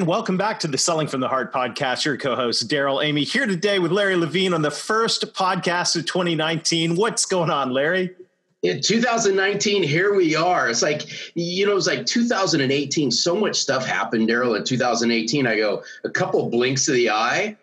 And welcome back to the Selling from the Heart podcast. Your co-host Darrell Amy here today with Larry Levine on the first podcast of 2019. What's going on, Larry? In 2019, here we are. It's like you know, it's like 2018. So much stuff happened, Darrell. In 2018, I go a couple blinks of the eye,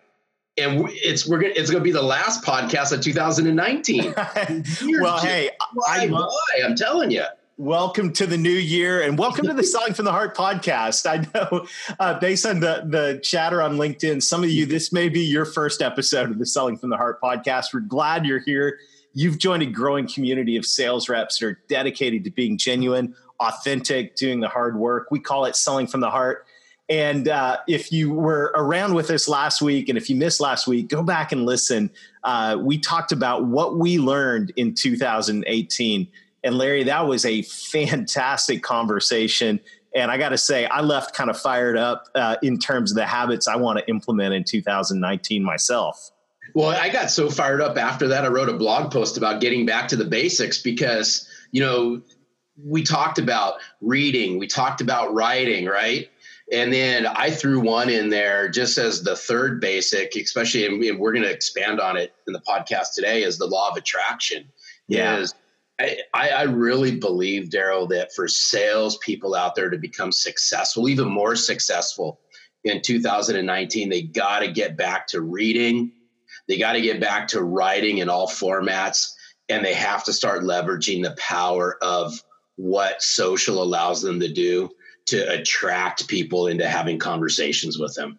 and it's we're gonna it's gonna be the last podcast of 2019. well, hey, I, I, I'm telling you. Welcome to the new year and welcome to the Selling from the Heart podcast. I know, uh, based on the, the chatter on LinkedIn, some of you, this may be your first episode of the Selling from the Heart podcast. We're glad you're here. You've joined a growing community of sales reps that are dedicated to being genuine, authentic, doing the hard work. We call it Selling from the Heart. And uh, if you were around with us last week, and if you missed last week, go back and listen. Uh, we talked about what we learned in 2018 and Larry, that was a fantastic conversation. And I got to say, I left kind of fired up uh, in terms of the habits I want to implement in 2019 myself. Well, I got so fired up after that. I wrote a blog post about getting back to the basics because, you know, we talked about reading, we talked about writing, right? And then I threw one in there just as the third basic, especially, and we're going to expand on it in the podcast today, is the law of attraction. Yeah. Is I, I really believe, Darrell, that for sales people out there to become successful, even more successful in 2019, they got to get back to reading. They got to get back to writing in all formats. And they have to start leveraging the power of what social allows them to do to attract people into having conversations with them.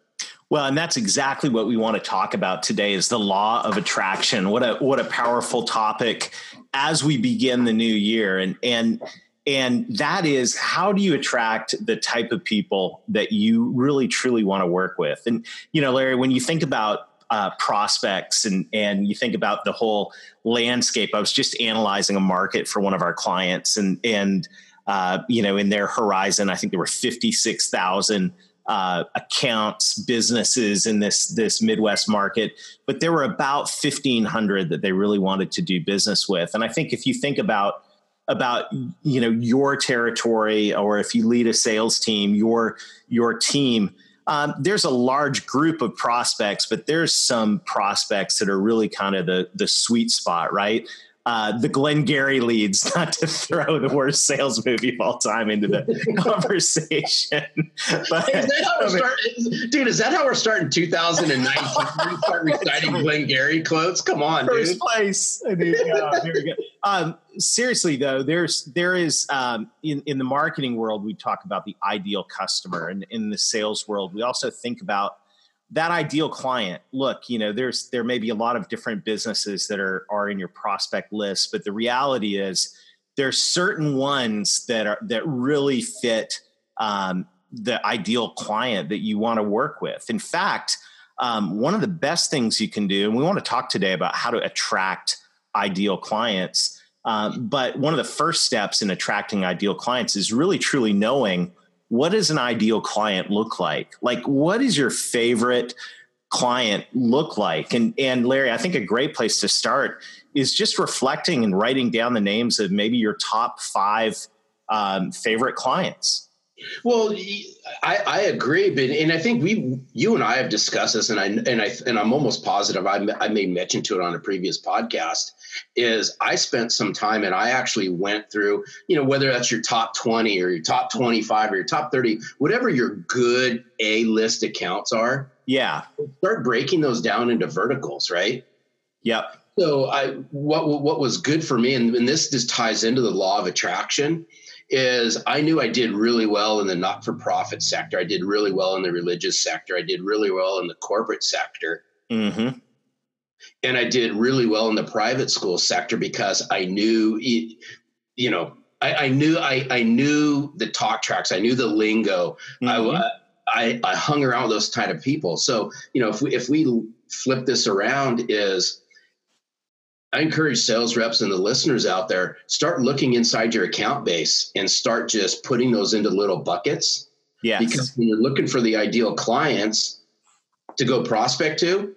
Well, and that's exactly what we want to talk about today is the law of attraction. What a what a powerful topic as we begin the new year and and and that is how do you attract the type of people that you really truly want to work with? And you know larry when you think about uh, prospects and and you think about the whole landscape i was just analyzing a market for one of our clients and and uh, you know in their horizon i think there were 56000 uh, accounts, businesses in this this Midwest market, but there were about fifteen hundred that they really wanted to do business with. And I think if you think about about you know your territory, or if you lead a sales team, your your team. Um, there's a large group of prospects, but there's some prospects that are really kind of the the sweet spot, right? Uh, the Glengarry leads, not to throw the worst sales movie of all time into the conversation. But, is that how we're starting, dude? Is that how we're starting 2019? we start reciting Glengarry quotes. Come on, first dude. place. I mean, uh, here we go. Um, seriously though, there's there is um, in in the marketing world we talk about the ideal customer, and in the sales world we also think about that ideal client look you know there's there may be a lot of different businesses that are are in your prospect list but the reality is there's certain ones that are that really fit um, the ideal client that you want to work with. In fact um, one of the best things you can do and we want to talk today about how to attract ideal clients um, but one of the first steps in attracting ideal clients is really truly knowing what does an ideal client look like? Like, what is your favorite client look like? And and Larry, I think a great place to start is just reflecting and writing down the names of maybe your top five um, favorite clients. Well, I, I agree, but and I think we, you and I have discussed this, and I and I and I'm almost positive I, I made mention to it on a previous podcast. Is I spent some time and I actually went through, you know, whether that's your top 20 or your top 25 or your top 30, whatever your good A list accounts are. Yeah, start breaking those down into verticals, right? Yep. So I what what was good for me, and, and this just ties into the law of attraction is I knew I did really well in the not for profit sector. I did really well in the religious sector. I did really well in the corporate sector. Mm-hmm. And I did really well in the private school sector because I knew, you know, I, I knew I, I knew the talk tracks. I knew the lingo. Mm-hmm. I, I, I hung around with those kind of people. So, you know, if we, if we flip this around is I encourage sales reps and the listeners out there, start looking inside your account base and start just putting those into little buckets. Yes. Because when you're looking for the ideal clients to go prospect to,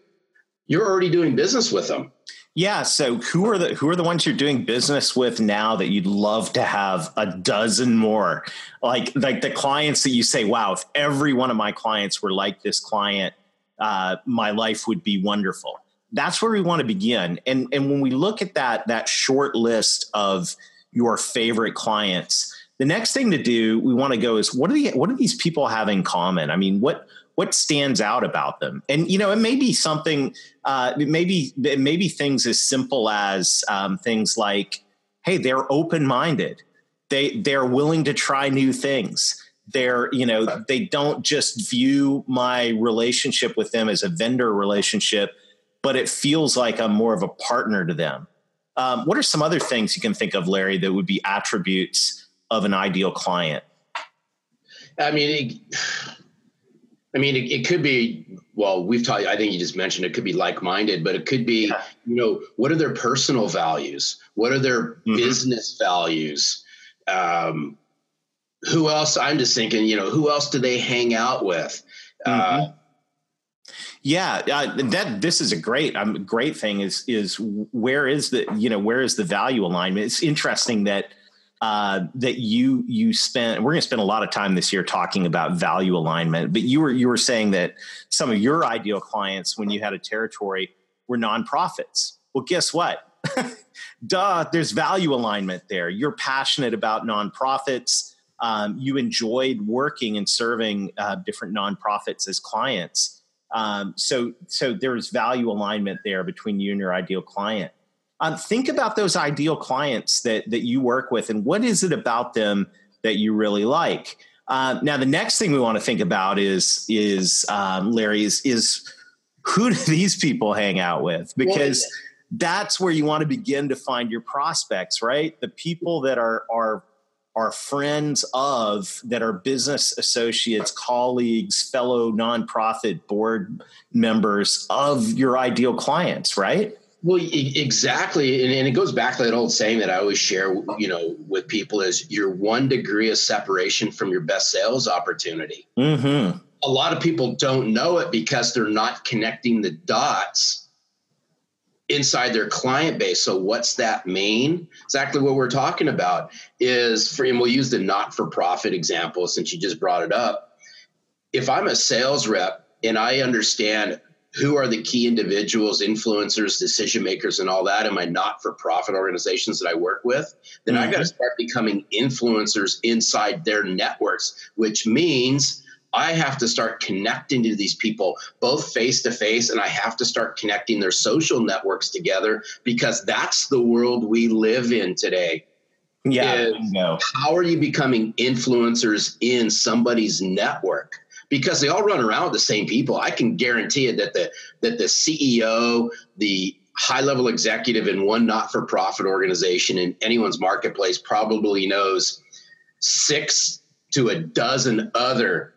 you're already doing business with them. Yeah. So who are the who are the ones you're doing business with now that you'd love to have a dozen more? Like like the clients that you say, wow, if every one of my clients were like this client, uh, my life would be wonderful. That's where we want to begin. And and when we look at that that short list of your favorite clients, the next thing to do we want to go is what are the what do these people have in common? I mean, what what stands out about them? And you know it may be something uh, maybe maybe things as simple as um, things like hey they're open-minded. They they're willing to try new things. They're you know they don't just view my relationship with them as a vendor relationship but it feels like i'm more of a partner to them. Um, what are some other things you can think of larry that would be attributes of an ideal client? I mean it, I mean, it, it, could be, well, we've talked, I think you just mentioned it could be like minded, but it could be, yeah. you know, what are their personal values? What are their mm-hmm. business values? Um, who else? I'm just thinking, you know, who else do they hang out with? Uh, mm-hmm. Uh, yeah, uh, that this is a great, um, great thing. Is is where is the you know where is the value alignment? It's interesting that uh, that you you spent. We're going to spend a lot of time this year talking about value alignment. But you were you were saying that some of your ideal clients, when you had a territory, were nonprofits. Well, guess what? Duh, there's value alignment there. You're passionate about nonprofits. Um, you enjoyed working and serving uh, different nonprofits as clients. Um, so, so there's value alignment there between you and your ideal client. Um, think about those ideal clients that that you work with, and what is it about them that you really like. Uh, now, the next thing we want to think about is is um, Larry is, is who do these people hang out with? Because that's where you want to begin to find your prospects, right? The people that are are are friends of that are business associates, colleagues, fellow nonprofit board members of your ideal clients, right? Well, exactly, and, and, it goes back to that old saying that I always share, you know, with people is you're one degree of separation from your best sales opportunity. Mm-hmm. A lot of people don't know it because they're not connecting the dots inside their client base. So, what's that mean? Exactly what we're talking about is for, and we'll use the not-for-profit example since you just brought it up. If I'm a sales rep and I understand who are the key individuals, influencers, decision makers, and all that in my not for profit organizations that I work with, then mm-hmm. I got to start becoming influencers inside their networks, which means I have to start connecting to these people both face to face and I have to start connecting their social networks together because that's the world we live in today. Yeah. How are you becoming influencers in somebody's network? Because they all run around with the same people. I can guarantee it that the that the CEO, the high level executive in one not for profit organization in anyone's marketplace probably knows six to a dozen other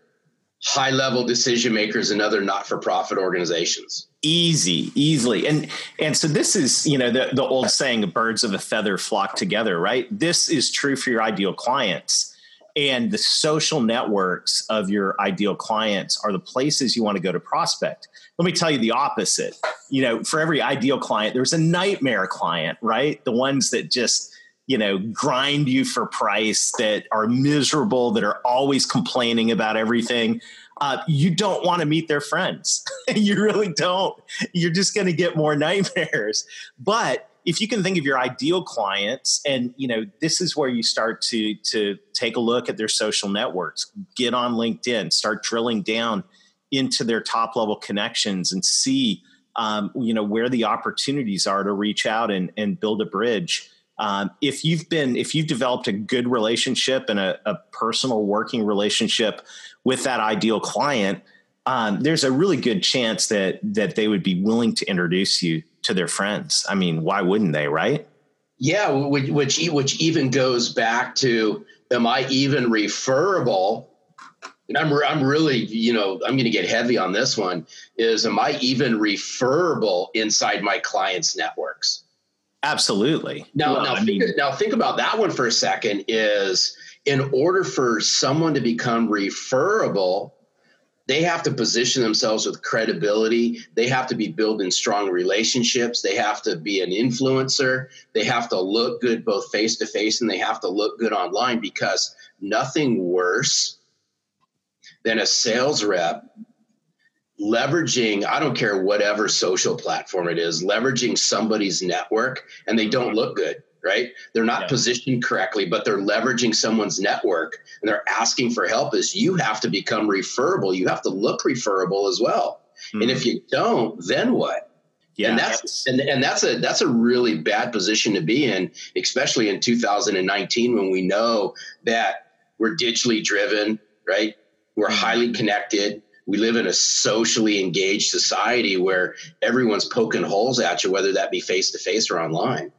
high level decision makers in other not for profit organizations. Easy easily. And and so this is you know the, the old saying birds of a feather flock together right? This is true for your ideal clients and the social networks of your ideal clients are the places you want to go to prospect. Let me tell you the opposite. You know for every ideal client there's a nightmare client right? The ones that just you know grind you for price that are miserable that are always complaining about everything. Uh, you don't want to meet their friends. You really don't. You're just going to get more nightmares. But if you can think of your ideal clients and you know this is where you start to to take a look at their social networks get on linkedin start drilling down into their top level connections and see um, you know where the opportunities are to reach out and, and build a bridge. Um, if you've been if you've developed a good relationship and a, a personal working relationship with that ideal client um, there's a really good chance that that they would be willing to introduce you to their friends. I mean, why wouldn't they, right? Yeah, which which, which even goes back to am I even referable and I'm I'm really you know I'm going to get heavy on this one. Is am I even referable inside my clients' networks? Absolutely. Now, well, now, think, mean, now think about that one for a second. Is in order for someone to become referable, they have to position themselves with credibility. They have to be building strong relationships. They have to be an influencer. They have to look good both face to face and they have to look good online because nothing worse than a sales rep leveraging, I don't care whatever social platform it is, leveraging somebody's network and they don't look good right? They're not yeah. positioned correctly, but they're leveraging someone's network and they're asking for help. Is you have to become referable. You have to look referable as well. Mm-hmm. And if hmm. you don't, then what? Yeah, and that's and, and that's a that's a really bad position to be in, especially in 2019 when we know that we're digitally driven, right? We're mm-hmm. highly connected. We live in a socially engaged society where everyone's poking holes at you, whether that be face to face or online.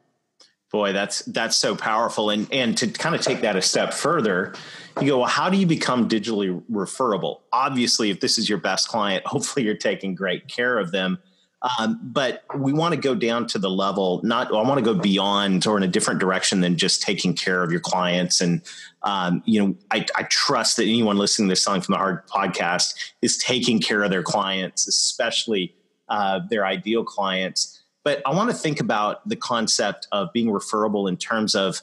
Boy, that's that's so powerful. And and to kind of take that a step further, you go, well, how do you become digitally referable? Obviously, if this is your best client, hopefully you're taking great care of them. Um, but we want to go down to the level, not, I want to go beyond or in a different direction than just taking care of your clients. And, um, you know, I, I, trust that anyone listening to this Selling from the Heart podcast is taking care of their clients, especially uh, their ideal clients. But I want to think about the concept of being referable in terms of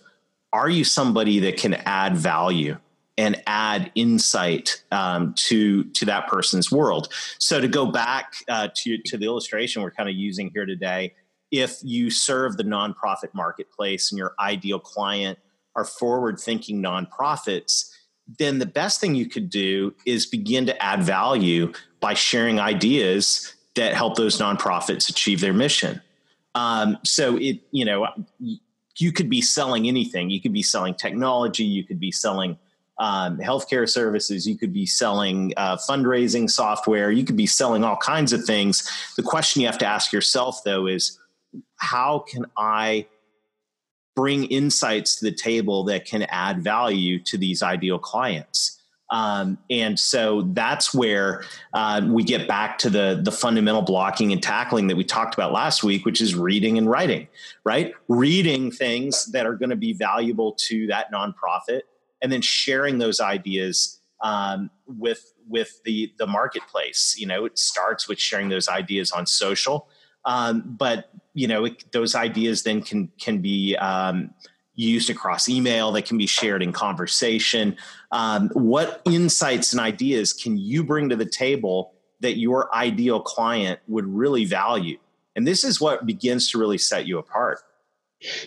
are you somebody that can add value and add insight um, to to that person's world? So to go back uh, to to the illustration we're kind of using here today, if you serve the nonprofit marketplace and your ideal client are forward thinking nonprofits, then the best thing you could do is begin to add value by sharing ideas that help those nonprofits achieve their mission. Um, so it, you know, you could be selling anything. You could be selling technology. You could be selling um, healthcare services. You could be selling uh, fundraising software. You could be selling all kinds of things. The question you have to ask yourself, though, is how can I bring insights to the table that can add value to these ideal clients? Um, and so that's where uh, we get back to the the fundamental blocking and tackling that we talked about last week, which is reading and writing. Right, reading things that are going to be valuable to that nonprofit, and then sharing those ideas um, with with the the marketplace. You know, it starts with sharing those ideas on social, um, but you know it, those ideas then can can be um, used across email that can be shared in conversation. Um, what insights and ideas can you bring to the table that your ideal client would really value? And this is what begins to really set you apart.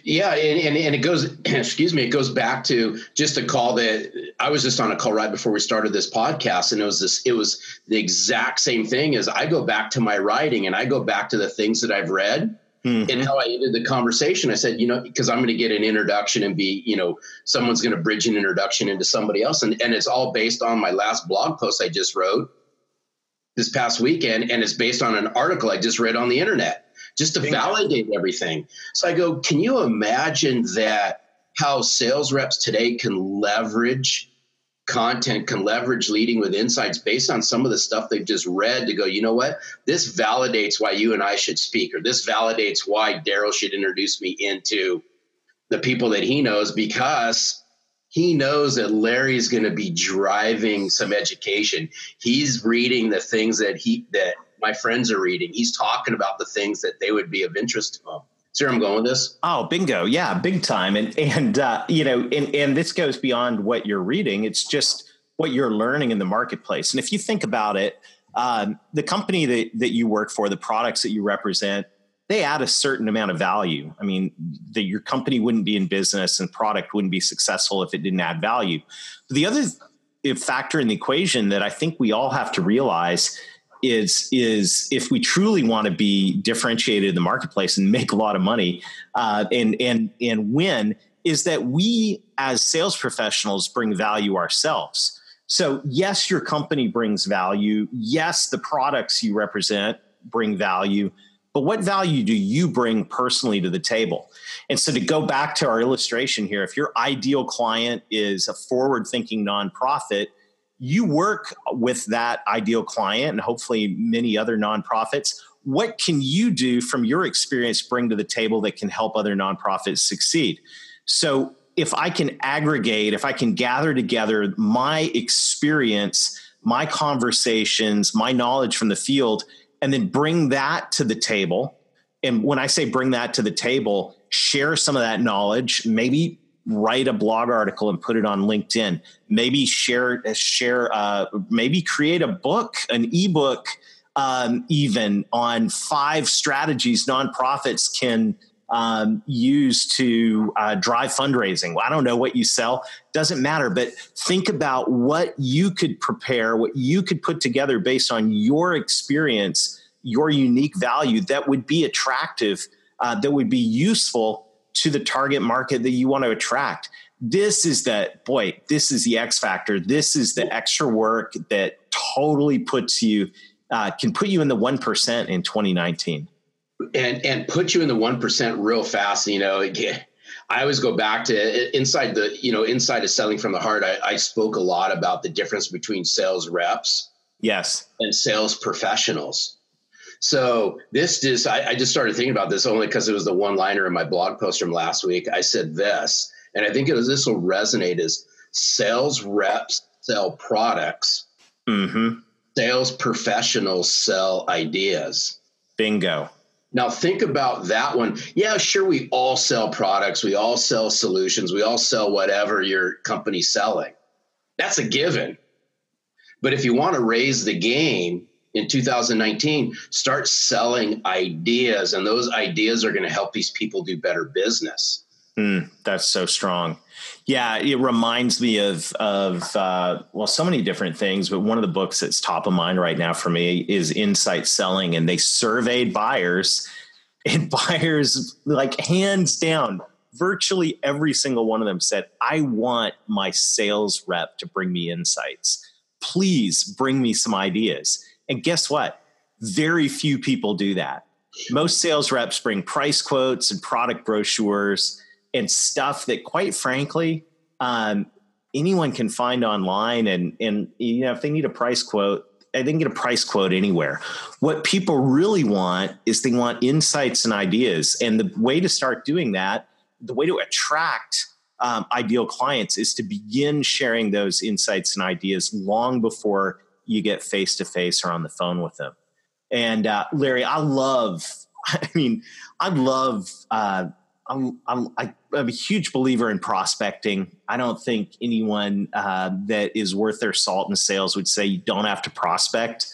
Yeah, and, and, and, it goes, excuse me, it goes back to just a call that I was just on a call right before we started this podcast, and it was this, it was the exact same thing as I go back to my writing and I go back to the things that I've read Mm-hmm. And how I ended the conversation, I said, you know, because I'm going to get an introduction and be, you know, someone's going to bridge an introduction into somebody else. And, and it's all based on my last blog post I just wrote this past weekend. And it's based on an article I just read on the internet just to validate everything. So I go, can you imagine that how sales reps today can leverage content can leverage leading with insights based on some of the stuff they've just read to go, you know what? This validates why you and I should speak, or this validates why Darrell should introduce me into the people that he knows because he knows that Larry's going to be driving some education. He's reading the things that he that my friends are reading. He's talking about the things that they would be of interest to him. See where I'm going with this? Oh, bingo! Yeah, big time. And and uh, you know, and and this goes beyond what you're reading. It's just what you're learning in the marketplace. And if you think about it, um, the company that that you work for, the products that you represent, they add a certain amount of value. I mean, the, your company wouldn't be in business and product wouldn't be successful if it didn't add value. But the other factor in the equation that I think we all have to realize is is if we truly want to be differentiated in the marketplace and make a lot of money uh, and and and win is that we as sales professionals bring value ourselves. So yes your company brings value. Yes the products you represent bring value. But what value do you bring personally to the table? And so to go back to our illustration here if your ideal client is a forward thinking nonprofit you work with that ideal client and hopefully many other nonprofits. What can you do from your experience bring to the table that can help other nonprofits succeed? So, if I can aggregate, if I can gather together my experience, my conversations, my knowledge from the field, and then bring that to the table. And when I say bring that to the table, share some of that knowledge, maybe write a blog article and put it on LinkedIn. Maybe share share uh, maybe create a book, an ebook, um, even on five strategies nonprofits can um, use to uh, drive fundraising. I don't know what you sell, doesn't matter, but think about what you could prepare, what you could put together based on your experience, your unique value that would be attractive, uh, that would be useful to the target market that you want to attract. This is that boy, this is the X factor. This is the extra work that totally puts you, uh, can put you in the 1% in 2019. And, and put you in the 1% real fast. You know, I always go back to inside the, you know, inside of selling from the heart. I, I spoke a lot about the difference between sales reps. Yes. And sales professionals so this just I, I just started thinking about this only because it was the one liner in my blog post from last week. I said this, and I think it was this will resonate as sales reps sell products. Mm-hmm. Sales professionals sell ideas. Bingo. Now think about that one. Yeah, sure, we all sell products, we all sell solutions, we all sell whatever your company's selling. That's a given. But if you want to raise the game, in 2019 start selling ideas and those ideas are going to help these people do better business. Mm, that's so strong. Yeah it reminds me of of uh, well so many different things but one of the books that's top of mind right now for me is insight selling and they surveyed buyers and buyers like hands down virtually every single one of them said i want my sales rep to bring me insights. Please bring me some ideas and guess what? Very few people do that. Most sales reps bring price quotes and product brochures and stuff that, quite frankly, um, anyone can find online. And, and, you know, if they need a price quote, they can get a price quote anywhere. What people really want is they want insights and ideas. And the way to start doing that, the way to attract um, ideal clients is to begin sharing those insights and ideas long before you get face to face or on the phone with them. And uh, Larry, I love. I mean, I love. Uh, I'm, I'm, I'm a huge believer in prospecting. I don't think anyone uh, that is worth their salt in sales would say you don't have to prospect.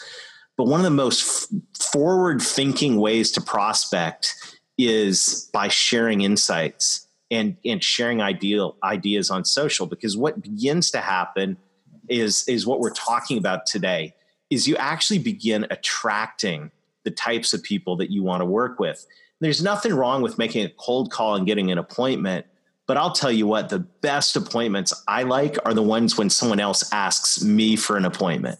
But one of the most f- forward thinking ways to prospect is by sharing insights and, and sharing ideal ideas on social because what begins to happen is is what we're talking about today is you actually begin attracting the types of people that you want to work with. There's nothing wrong with making a cold call and getting an appointment but i'll tell you what the best appointments i like are the ones when someone else asks me for an appointment.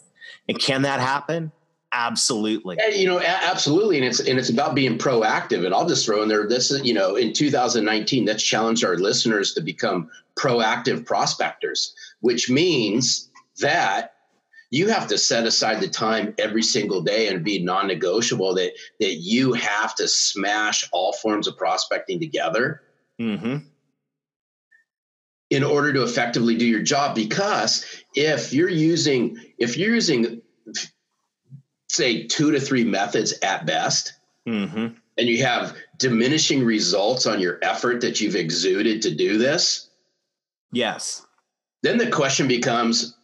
And can that happen? Absolutely. And, you know absolutely and it's and it's about being proactive and i'll just throw in there this is you know in 2019 that's challenged our listeners to become proactive prospectors which means that you have to set aside the time every single day and be non-negotiable that that you have to smash all forms of prospecting together mm-hmm. in order to effectively do your job because if you're using if you're using say two to three methods at best mm-hmm. and you have diminishing results on your effort that you've exuded to do this yes then the question becomes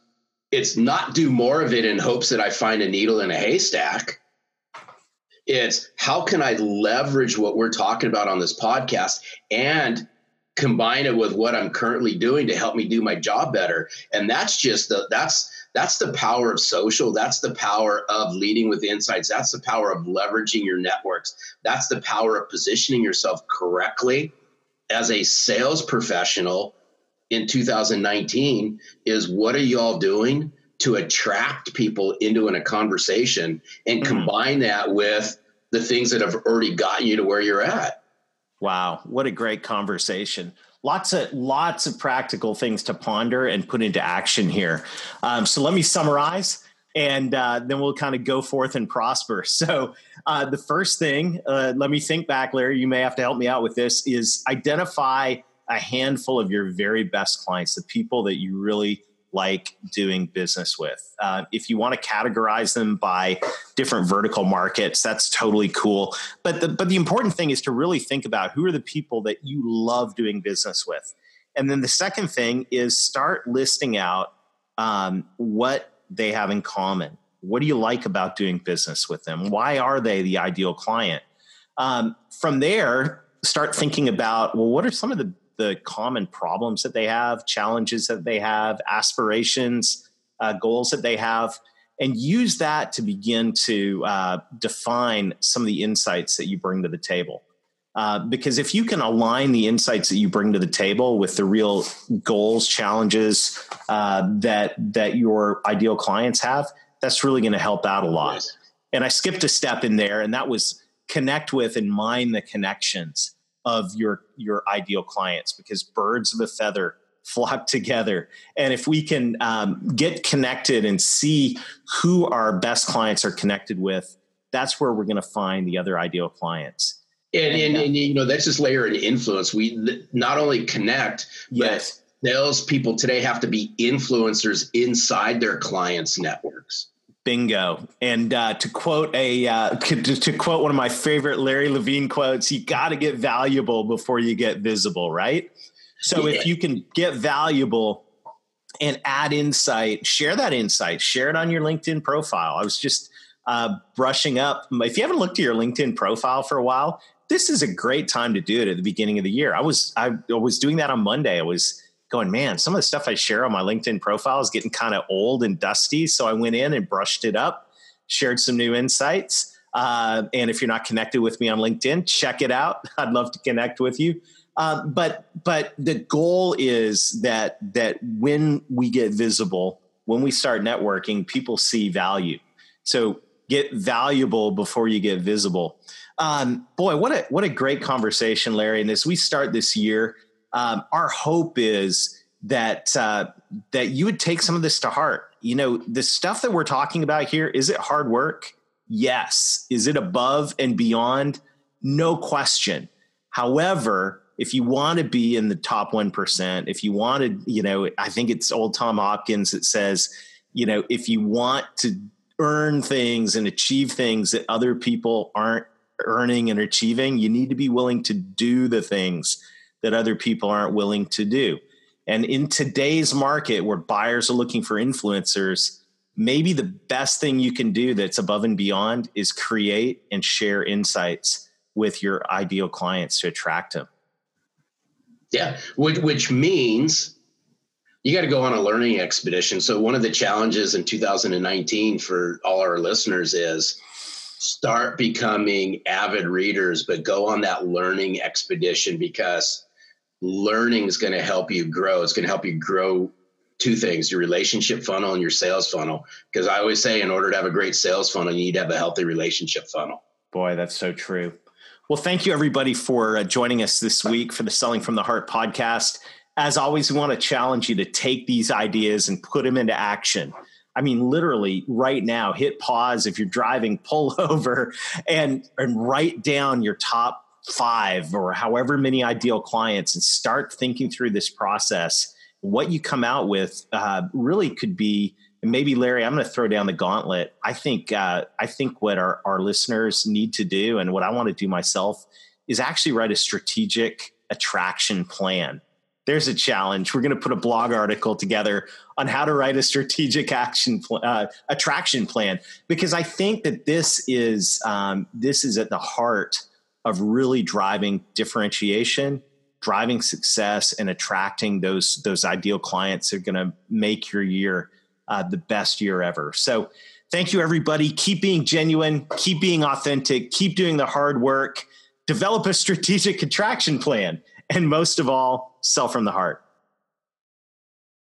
it's not do more of it in hopes that I find a needle in a haystack. It's how can I leverage what we're talking about on this podcast and combine it with what I'm currently doing to help me do my job better. And that's just the that's that's the power of social. That's the power of leading with insights. That's the power of leveraging your networks. That's the power of positioning yourself correctly as a sales professional in 2019 is what are y'all doing to attract people into in a conversation and mm-hmm. combine that with the things that have already gotten you to where you're at wow what a great conversation lots of lots of practical things to ponder and put into action here. Um, so let me summarize, and uh, then we'll kind of go forth and prosper. So uh, the first thing, uh, let me think back, Larry. You may have to help me out with this. Is identify a handful of your very best clients, the people that you really like doing business with. Uh, if you want to categorize them by different vertical markets, that's totally cool. But the, but the important thing is to really think about who are the people that you love doing business with. And then the second thing is start listing out um, what they have in common. What do you like about doing business with them? Why are they the ideal client? Um, from there, start thinking about well, what are some of the the common problems that they have, challenges that they have, aspirations, uh, goals that they have, and use that to begin to uh, define some of the insights that you bring to the table. Uh, because if you can align the insights that you bring to the table with the real goals, challenges uh, that that your ideal clients have, that's really going to help out a lot. And I skipped a step in there, and that was connect with and mine the connections of your your ideal clients because birds of a feather flock together. And if we can um, get connected and see who our best clients are connected with that's where we're going to find the other ideal clients. And, and, and, you know that's just layer and influence. We not only connect yes. but salespeople today have to be influencers inside their clients networks Bingo. And uh, to quote a uh, to, to, quote one of my favorite Larry Levine quotes, you got to get valuable before you get visible, right? So yeah. if you can get valuable and add insight, share that insight, share it on your LinkedIn profile. I was just uh, brushing up. If you haven't looked at your LinkedIn profile for a while, this is a great time to do it at the beginning of the year. I was I was doing that on Monday. I was going, man, some of the stuff I share on my LinkedIn profile is getting kind of old and dusty. So I went in and brushed it up, shared some new insights. Uh, and if you're not connected with me on LinkedIn, check it out. I'd love to connect with you. Uh, but but the goal is that that when we get visible, when we start networking, people see value. So get valuable before you get visible. Um, boy, what a what a great conversation, Larry. And as we start this year, um, our hope is that uh, that you would take some of this to heart. You know, the stuff that we're talking about here is it hard work? Yes. Is it above and beyond? No question. However, if you want to be in the top 1%, if you wanted, you know, I think it's old Tom Hopkins that says, you know, if you want to earn things and achieve things that other people aren't earning and achieving, you need to be willing to do the things that other people aren't willing to do. And in today's market where buyers are looking for influencers, maybe the best thing you can do that's above and beyond is create and share insights with your ideal clients to attract them. Yeah, which, which means you got to go on a learning expedition. So, one of the challenges in 2019 for all our listeners is start becoming avid readers, but go on that learning expedition because learning is going to help you grow. It's going to help you grow two things your relationship funnel and your sales funnel. Because I always say, in order to have a great sales funnel, you need to have a healthy relationship funnel. Boy, that's so true. Well, thank you everybody for uh, joining us this week for the Selling from the Heart podcast. As always, we want to challenge you to take these ideas and put them into action. I mean, literally right now, hit pause if you're driving, pull over and, and write down your top five or however many ideal clients and start thinking through this process. What you come out with uh, really could be, maybe Larry, I'm going to throw down the gauntlet. I think uh, I think what our, our listeners need to do, and what I want to do myself, is actually write a strategic attraction plan. There's a challenge. We're going to put a blog article together on how to write a strategic action pl- uh, attraction plan because I think that this is um, this is at the heart of really driving differentiation, driving success, and attracting those those ideal clients are going to make your year uh, the best year ever. So, thank you, everybody. Keep being genuine, keep being authentic, keep doing the hard work, develop a strategic contraction plan, and most of all, sell from the heart.